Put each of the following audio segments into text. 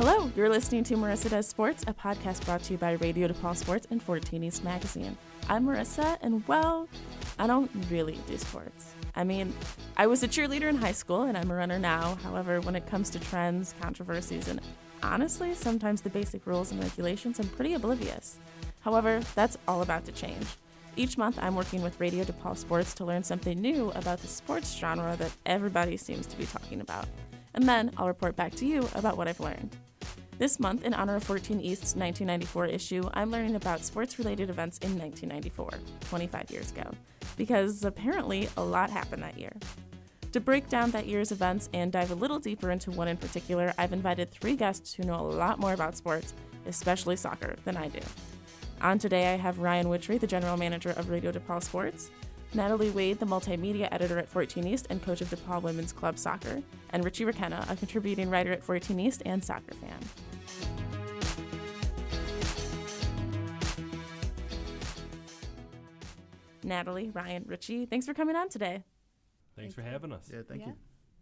Hello, you're listening to Marissa Does Sports, a podcast brought to you by Radio DePaul Sports and 14 East Magazine. I'm Marissa, and well, I don't really do sports. I mean, I was a cheerleader in high school, and I'm a runner now. However, when it comes to trends, controversies, and honestly, sometimes the basic rules and regulations, I'm pretty oblivious. However, that's all about to change. Each month, I'm working with Radio DePaul Sports to learn something new about the sports genre that everybody seems to be talking about. And then I'll report back to you about what I've learned. This month, in honor of 14 East's 1994 issue, I'm learning about sports related events in 1994, 25 years ago, because apparently a lot happened that year. To break down that year's events and dive a little deeper into one in particular, I've invited three guests who know a lot more about sports, especially soccer, than I do. On today, I have Ryan Witchery, the general manager of Radio DePaul Sports, Natalie Wade, the multimedia editor at 14 East and coach of DePaul Women's Club Soccer, and Richie Raquena, a contributing writer at 14 East and soccer fan. Natalie, Ryan, Richie, thanks for coming on today. Thanks for having us. Yeah, thank Yeah. you.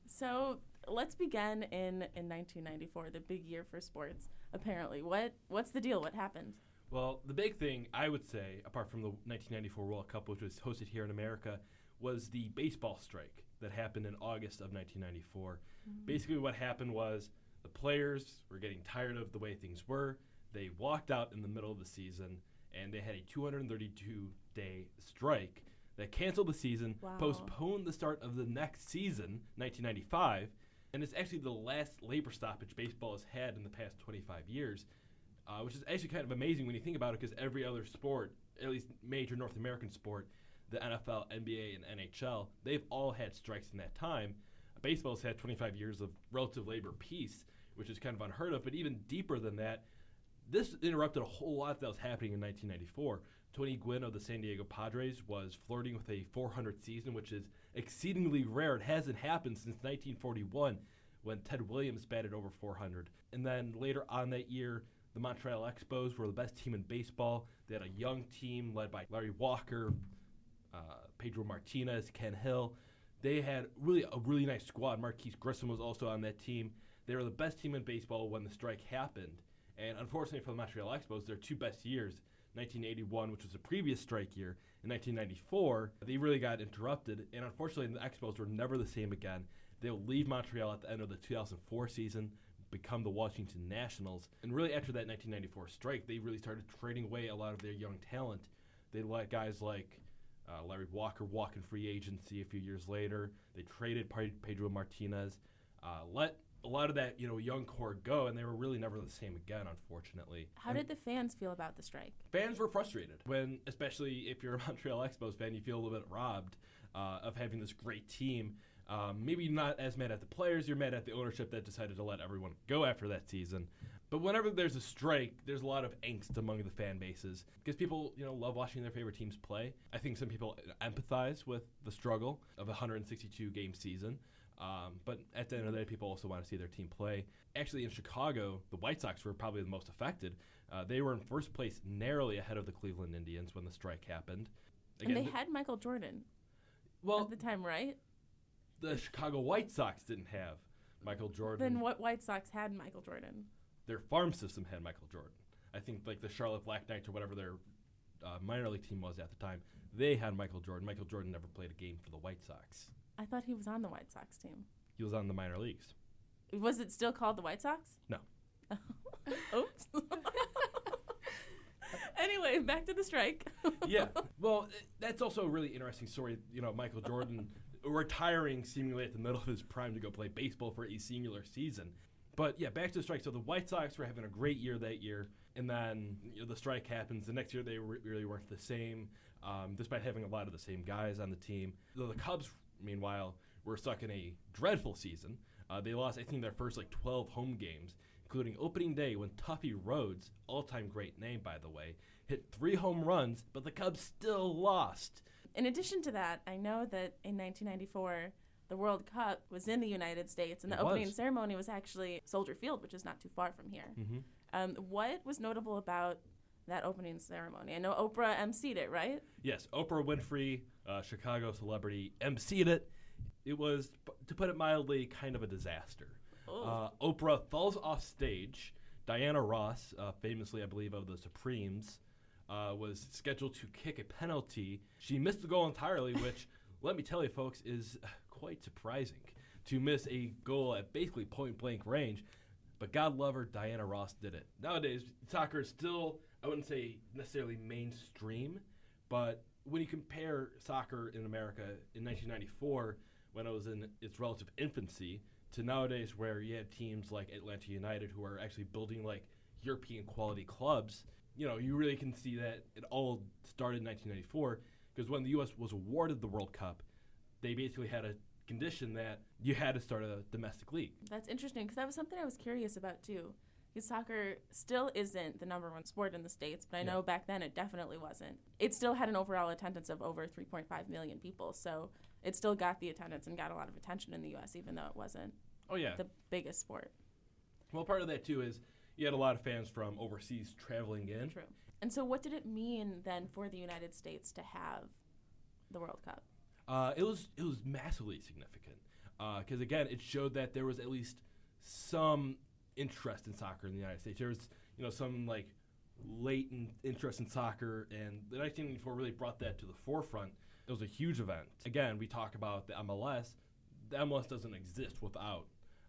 So let's begin in, in 1994, the big year for sports. Apparently, what what's the deal? What happened? Well, the big thing I would say, apart from the 1994 World Cup, which was hosted here in America, was the baseball strike that happened in August of 1994. Mm-hmm. Basically, what happened was the players were getting tired of the way things were. They walked out in the middle of the season, and they had a 232 day strike that canceled the season, Wow. postponed the start of the next season, 1995, and it's actually the last labor stoppage baseball has had in the past 25 years uh, which is actually kind of amazing when you think about it because every other sport, at least major North American sport, the NFL, NBA, and NHL, they've all had strikes in that time. Baseball's had 25 years of relative labor peace, which is kind of unheard of. But even deeper than that, this interrupted a whole lot that was happening in 1994. Tony Gwynn of the San Diego Padres was flirting with a 400 season, which is exceedingly rare. It hasn't happened since 1941 when Ted Williams batted over 400. And then later on that year, the Montreal Expos were the best team in baseball. They had a young team led by Larry Walker, uh, Pedro Martinez, Ken Hill. They had really a really nice squad. Marquis Grissom was also on that team. They were the best team in baseball when the strike happened. And unfortunately for the Montreal Expos, their two best years, 1981, which was the previous strike year, and 1994, they really got interrupted. And unfortunately, the Expos were never the same again. They'll leave Montreal at the end of the 2004 season, become the Washington Nationals. And really, after that 1994 strike, they really started trading away a lot of their young talent. They let guys like uh, Larry Walker walk in free agency a few years later. They traded Pedro Martinez, uh, let a lot of that you know young core go, and they were really never the same again, unfortunately. How did the fans feel about the strike? Fans were frustrated when, especially if you're a Montreal Expos fan, you feel a little bit robbed uh, of having this great team. Um, maybe not as mad at the players, you're mad at the ownership that decided to let everyone go after that season. But whenever there's a strike, there's a lot of angst among the fan bases because people, you know, love watching their favorite teams play. I think some people empathize with the struggle of a 162 game season. Um, but at the end of the day, people also want to see their team play. Actually, in Chicago, the White Sox were probably the most affected. Uh, they were in first place, narrowly ahead of the Cleveland Indians when the strike happened. and they th- had Michael Jordan well, at the time, right? the Chicago White Sox didn't have Michael Jordan. Then what White Sox had Michael Jordan? Their farm system had Michael Jordan. I think like the Charlotte Black Knights or whatever their uh, minor league team was at the time, they had Michael Jordan. Michael Jordan never played a game for the White Sox. I thought he was on the White Sox team. He was on the minor leagues. Was it still called the White Sox? No. Oops. anyway, back to the strike. yeah. Well, that's also a really interesting story. You know, Michael Jordan retiring seemingly at the middle of his prime to go play baseball for a singular season. But yeah, back to the strike. So the White Sox were having a great year that year, and then you know, the strike happens. The next year they re- really weren't the same, um, despite having a lot of the same guys on the team. The, the Cubs, meanwhile, were stuck in a dreadful season. Uh, they lost, I think, their first like 12 home games, including opening day when Tuffy Rhodes, all-time great name by the way, hit three home runs, but the Cubs still lost. In addition to that, I know that in 1994, the World Cup was in the United States, and the It opening was. ceremony was actually Soldier Field, which is not too far from here. Mm-hmm. Um, what was notable about that opening ceremony? I know Oprah emceed it, right? Yes, Oprah Winfrey, uh, Chicago celebrity, emceed it. It was, to put it mildly, kind of a disaster. Uh, Oprah falls off stage. Diana Ross, uh, famously, I believe, of the Supremes, uh, was scheduled to kick a penalty. She missed the goal entirely, which, let me tell you, folks, is quite surprising to miss a goal at basically point blank range. But God love her, Diana Ross did it. Nowadays, soccer is still, I wouldn't say necessarily mainstream, but when you compare soccer in America in 1994, when it was in its relative infancy, to nowadays where you have teams like Atlanta United who are actually building like European quality clubs, you know, you really can see that it all started in 1994 because when the U.S. was awarded the World Cup, they basically had a condition that you had to start a domestic league. That's interesting because that was something I was curious about too. Because soccer still isn't the number one sport in the States, but I know Yeah. back then it definitely wasn't. It still had an overall attendance of over 3.5 million people, so it still got the attendance and got a lot of attention in the U.S., even though it wasn't Oh yeah. the biggest sport. well, part of that too is you had a lot of fans from overseas traveling in. True. And so, what did it mean then for the United States to have the World Cup? Uh, it was it was massively significant because again, it showed that there was at least some interest in soccer in the United States. There was you know some like latent interest in soccer, and the 1994 really brought that to the forefront. It was a huge event. Again, we talk about the MLS. The MLS doesn't exist without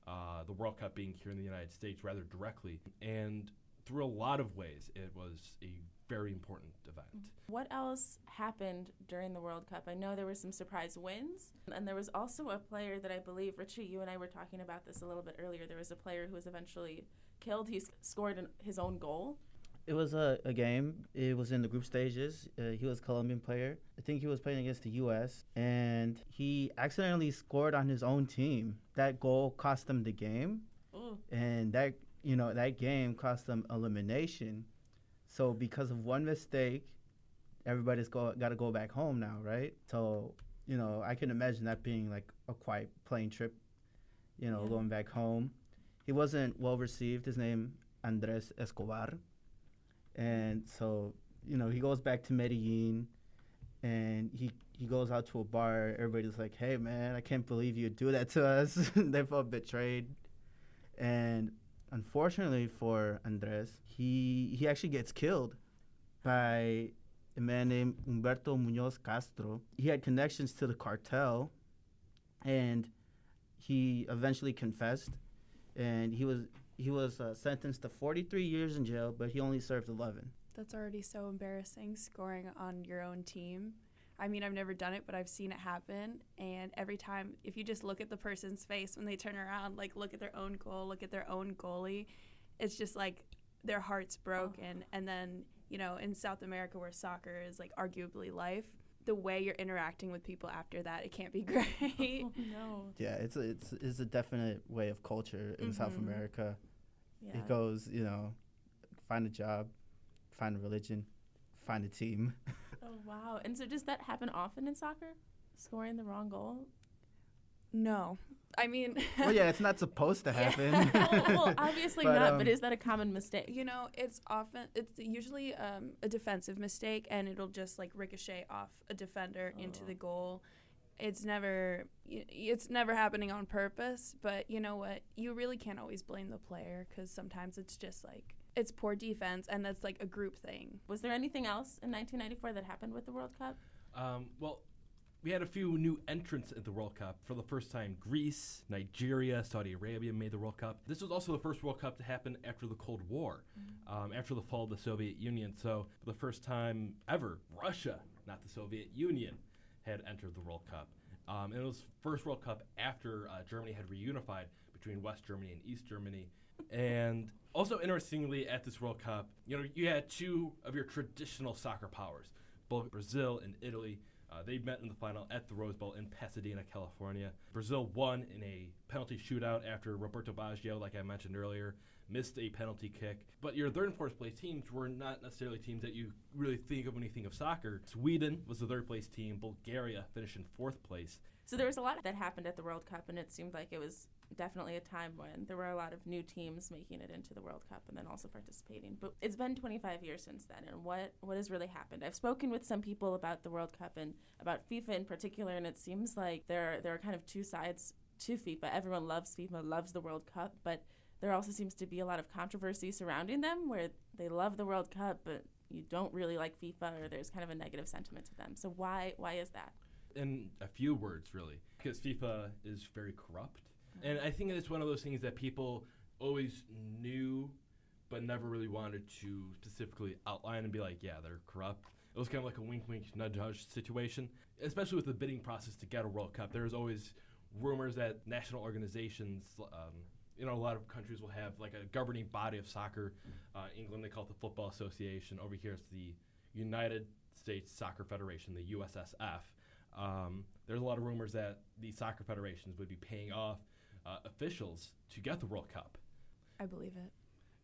uh, the World Cup being here in the United States rather directly, and through a lot of ways, it was a very important event. What else happened during the World Cup? I know there were some surprise wins, and there was also a player that I believe, Richie, you and I were talking about this a little bit earlier. There was a player who was eventually killed. He scored an, his own goal. It was a, a game. It was in the group stages. Uh, he was a Colombian player. I think he was playing against the U.S. and he accidentally scored on his own team. That goal cost him the game, Ooh. and that you know that game cost them elimination. So because of one mistake, everybody's go got to go back home now, right? So you know I can imagine that being like a quite plane trip. You know, Yeah. going back home. He wasn't well received. His name Andres Escobar, and so you know he goes back to Medellin, and he he goes out to a bar. Everybody's like, "Hey man, I can't believe you do that to us." they felt betrayed, and unfortunately for Andres, he he actually gets killed by a man named Humberto Munoz Castro. He had connections to the cartel, and he eventually confessed, and he was he was uh, sentenced to 43 years in jail, but he only served 11. That's already so embarrassing scoring on your own team. I mean, I've never done it, but I've seen it happen. And every time, if you just look at the person's face when they turn around, like look at their own goal, look at their own goalie, it's just like their heart's broken. And then, you know, in South America where soccer is like arguably life, the way you're interacting with people after that, it can't be great. Oh, no. Yeah, it's a, it's it's a definite way of culture in South Mhm. America. Yeah. It goes, you know, find a job, find a religion, find a team. Oh, wow. And so, does that happen often in soccer? Scoring the wrong goal? no. I mean, well, yeah, it's not supposed to happen. well, well, obviously But, not, um, but is that a common mistake? You know, it's often it's usually um, a defensive mistake, and it'll just like ricochet off a defender into Oh. the goal. It's never it's never happening on purpose, but you know what? You really can't always blame the player because sometimes it's just like it's poor defense, and that's like a group thing. Was there anything else in 1994 that happened with the World Cup? Um, well, we had a few new entrants at the World Cup. For the first time, Greece, Nigeria, Saudi Arabia made the World Cup. This was also the first World Cup to happen after the Cold War, um, after the fall of the Soviet Union. So, for the first time ever, Russia, not the Soviet Union, had entered the World Cup. Um, and it was first World Cup after uh, Germany had reunified between West Germany and East Germany. And also, interestingly, at this World Cup, you know, you had two of your traditional soccer powers, both Brazil and Italy. Uh, they met in the final at the Rose Bowl in Pasadena, California. Brazil won in a penalty shootout after Roberto Baggio, like I mentioned earlier, missed a penalty kick. But your third and fourth place teams were not necessarily teams that you really think of when you think of soccer. Sweden was the third place team. Bulgaria finished in fourth place. So there was a lot that happened at the World Cup, and it seemed like it was definitely a time when there were a lot of new teams making it into the World Cup and then also participating. But it's been 25 years since then, and what what has really happened? I've spoken with some people about the World Cup and about FIFA in particular, and it seems like there there are kind of two sides to FIFA. Everyone loves FIFA, loves the World Cup, but there also seems to be a lot of controversy surrounding them where they love the World Cup, but you don't really like FIFA or there's kind of a negative sentiment to them. So why why is that? In a few words, really, because FIFA is very corrupt, and I think it's one of those things that people always knew, but never really wanted to specifically outline and be like, yeah, they're corrupt. It was kind of like a wink, wink, nudge, nudge situation, especially with the bidding process to get a World Cup. There was always rumors that national organizations, um, you know, a lot of countries will have like a governing body of soccer. Uh, England, they call it the Football Association. Over here, it's the United States Soccer Federation, the USSF. Um, there's a lot of rumors that the soccer federations would be paying off uh, officials to get the World Cup. I believe it.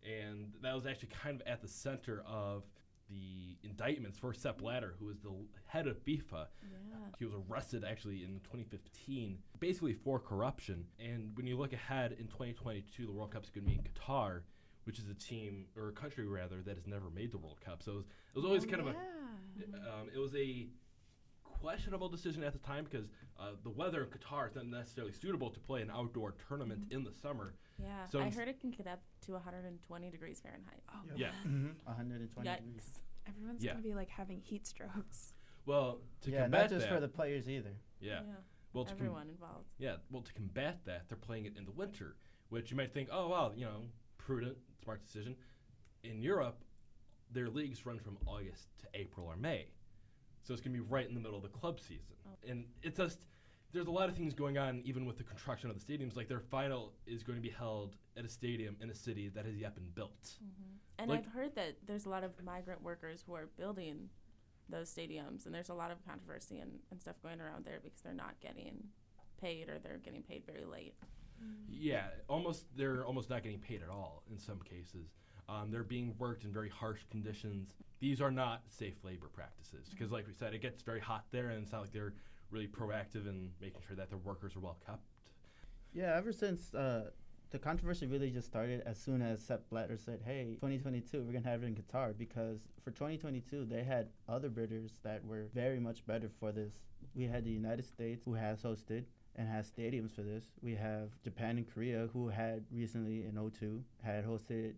And that was actually kind of at the center of the indictments for Sepp Blatter, who was the head of FIFA. Yeah. He was arrested actually in 2015, basically for corruption. And when you look ahead in 2022, the World Cup's going to be in Qatar, which is a team or a country rather that has never made the World Cup. So it was, it was always Oh, kind of a um, it was a questionable decision at the time because uh, the weather in Qatar is not necessarily suitable to play an outdoor tournament in the summer. Yeah. So I heard it can get up to 120 degrees Fahrenheit. Oh, Yeah. Mm-hmm. 120 degrees. Everyone's Yeah. gonna be like having heat strokes. Well, to Yeah, combat not just that, for the players either. yeah, well, to com- Everyone involved. yeah, well, to combat that, they're playing it in the winter, which you might think, oh, wow, you know, prudent, smart decision. In Europe, their leagues run from August to April or May, so it's gonna be right in the middle of the club season, Oh. and it's just there's a lot of things going on even with the construction of the stadiums. Like their final is going to be held at a stadium in a city that has yet been built. Mm-hmm. And Like- I've heard that there's a lot of migrant workers who are building those stadiums, and there's a lot of controversy and, and stuff going around there because they're not getting paid or they're getting paid very late. Mm. Yeah, almost they're almost not getting paid at all in some cases. Um, they're being worked in very harsh conditions. These are not safe labor practices because, like we said, it gets very hot there, and it's not like they're really proactive in making sure that their workers are well kept. Yeah, ever since uh, the controversy really just started as soon as Sepp Blatter said, "Hey, 2022, we're gonna have it in Qatar," because for 2022 they had other bidders that were very much better for this. We had the United States, who has hosted and has stadiums for this. We have Japan and Korea, who had recently in 02 had hosted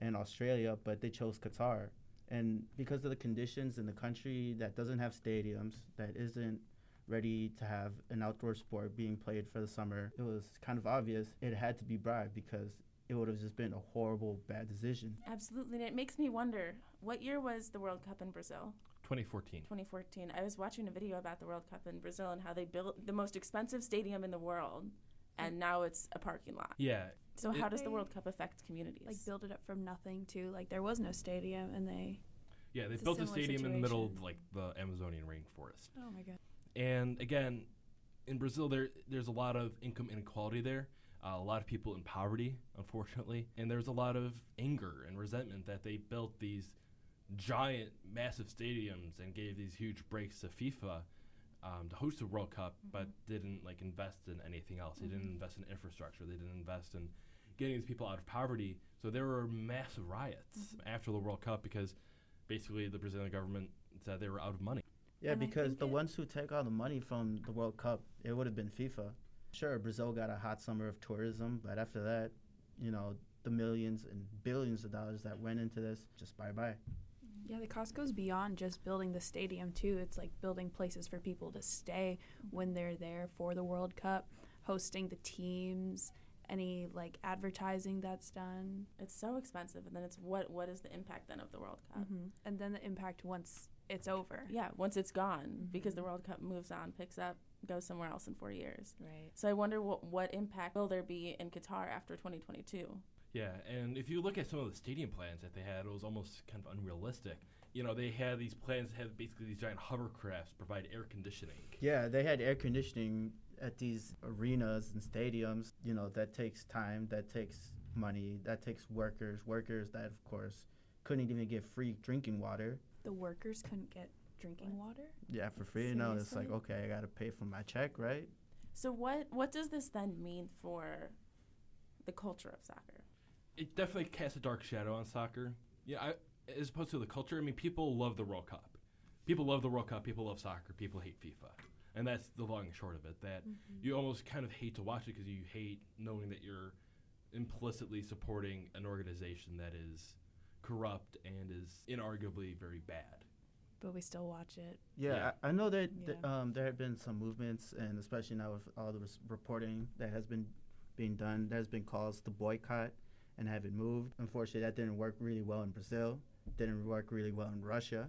in Australia, but they chose Qatar. And because of the conditions in the country that doesn't have stadiums, that isn't ready to have an outdoor sport being played for the summer, it was kind of obvious it had to be bribed because it would have just been a horrible, bad decision. Absolutely. And it makes me wonder what year was the World Cup in Brazil? 2014. 2014. I was watching a video about the World Cup in Brazil and how they built the most expensive stadium in the world, and mm. now it's a parking lot. Yeah, So, It- how does the World Cup affect communities? Like build it up from nothing to like there was no stadium and they. yeah, they It's a built a similar stadium in the middle of like the Amazonian rainforest. Oh my god. And again, in Brazil, there there's a lot of income inequality there. Uh, a lot of people in poverty, unfortunately, and there's a lot of anger and resentment that they built these giant, massive stadiums and gave these huge breaks to FIFA um, to host the World Cup, but didn't like invest in anything else. They didn't invest in infrastructure. They didn't invest in getting these people out of poverty. So there were massive riots mm-hmm. after the World Cup because basically the Brazilian government said they were out of money. Yeah, And because the it- ones who take all the money from the World Cup, it would have been FIFA. Sure, Brazil got a hot summer of tourism, but after that, you know, the millions and billions of dollars that went into this, just bye bye. Mm-hmm. Yeah, the cost goes beyond just building the stadium too. It's like building places for people to stay when they're there for the World Cup, hosting the teams, any like advertising that's done, it's so expensive, and then it's what what is the impact then of the World Cup? hmm and then the impact once it's over. Yeah, once it's gone, because the. World Cup moves on, picks up, goes somewhere else in four years. Right. So I wonder what what impact will there be in Qatar after 2022? Yeah, and if you look at some of the stadium plans that they had, it was almost kind of unrealistic. You know, they had these plans that had basically these giant hovercrafts provide air conditioning. Yeah, they had air conditioning at these arenas and stadiums. You know, that takes time, that takes money, that takes workers, workers that, of course, couldn't even get free drinking water. The workers couldn't get drinking water. Yeah, for free. No, it's like, okay, I got to pay for my check, right? So what what does this then mean for the culture of soccer? It definitely casts a dark shadow on soccer. Yeah, I, as opposed to the culture, I mean, people love the World Cup. People love the World Cup. People love soccer. People hate FIFA. And that's the long and short of it. That you almost kind of hate to watch it because you hate knowing that you're implicitly supporting an organization that is corrupt and is inarguably very bad. But we still watch it. Yeah, Yeah. I, I know that th- um, there have been some movements, and especially now with all the res- reporting that has been being done, there's been calls to boycott and have it moved. Unfortunately, that didn't work really well in Brazil. Didn't work really well in Russia.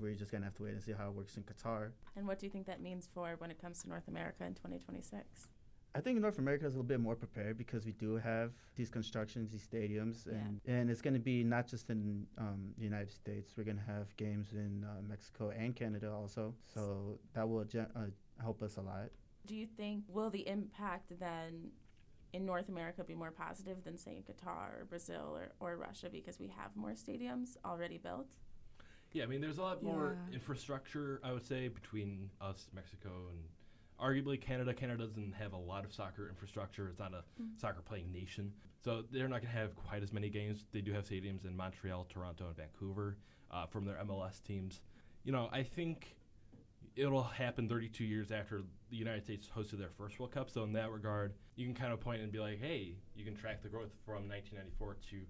We're just gonna have to wait and see how it works in Qatar. And what do you think that means for when it comes to North America in 2026? I think North America is a little bit more prepared because we do have these constructions, these stadiums, Yeah. and, and it's going to be not just in um, the United States. We're going to have games in uh, Mexico and Canada also. So that will gen- uh, help us a lot. Do you think will the impact then in North America be more positive than say in Qatar or Brazil or, or Russia because we have more stadiums already built? Yeah, I mean, there's a lot more Yeah. infrastructure, I would say, between us, Mexico, and arguably Canada. Canada doesn't have a lot of soccer infrastructure. It's not a soccer playing nation. So they're not going to have quite as many games. They do have stadiums in Montreal, Toronto, and Vancouver uh, from their MLS teams. You know, I think it'll happen 32 years after the United States hosted their first World Cup. So in that regard, you can kind of point and be like, hey, you can track the growth from 1994 to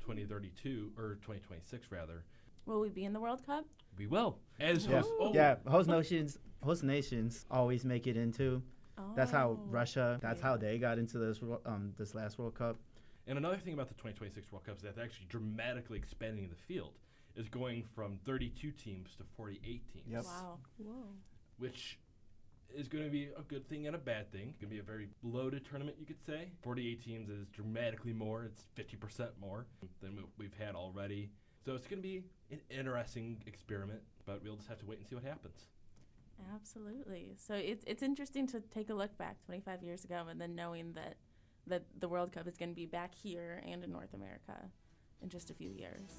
2032 or 2026 rather. Will we be in the World Cup? We will. As Yeah, host, oh, yeah. Host nations, host nations always make it into. Oh. That's how Oh, Russia. That's yeah. how they got into this um this last World Cup. And another thing about the 2026 World Cup is that they're actually dramatically expanding the field. Is going from 32 teams to 48 teams, Yep. Wow. Whoa. which is going to be a good thing and a bad thing. It's going to be a very loaded tournament, you could say. 48 teams is dramatically more. It's 50% more than we- we've had already. So it's going to be an interesting experiment, but we'll just have to wait and see what happens. Absolutely. So it's it's interesting to take a look back 25 years ago and then knowing that that the World Cup is going to be back here and in North America in just a few years.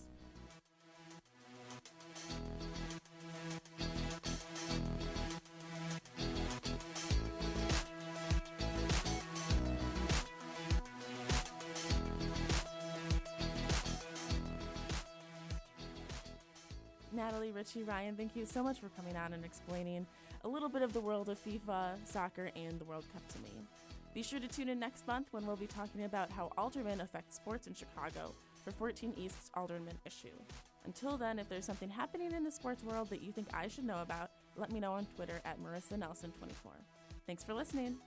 Natalie, Richie, Ryan, thank you so much for coming on and explaining a little bit of the world of FIFA, soccer, and the World Cup to me. Be sure to tune in next month when we'll be talking about how aldermen affect sports in Chicago for 14 East's alderman issue. Until then, if there's something happening in the sports world that you think I should know about, let me know on Twitter at Marissa Nelson24. Thanks for listening.